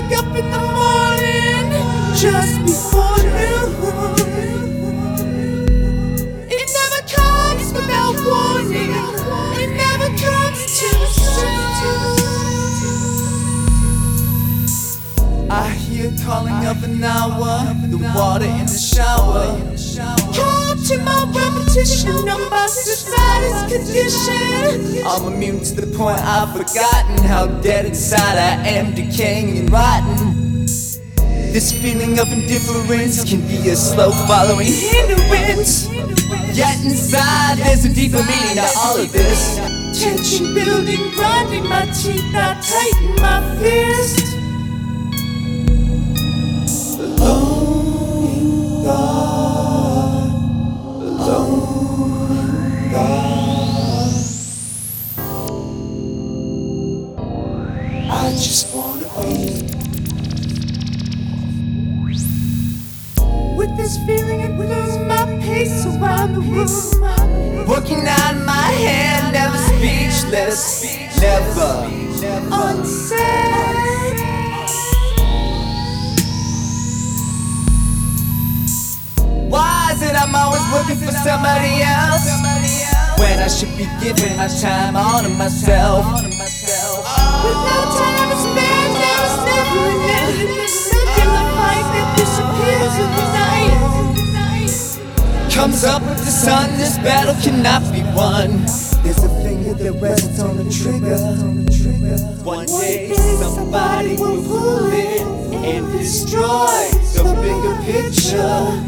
wake up in the morning just before. It never comes without warning. It never comes too soon. I hear calling of an hour, the water in the shower. Counting my repetition of my society's condition. I'm immune to the point I've forgotten how dead inside I am, decaying and rotten. This feeling of indifference can be a slow following hindrance. Yet inside there's a deeper meaning to all of this. Tension building, grinding my teeth, I tighten my fist. Just wanna be with this feeling and lose my pace around the room. Working on my hand, never speechless, never unsaid. Why is it I'm always working for somebody else when I should be giving my time all to myself? With Comes up with the sun, this battle cannot be won. There's a finger that rests on the trigger. One day somebody will pull it and destroy the bigger picture.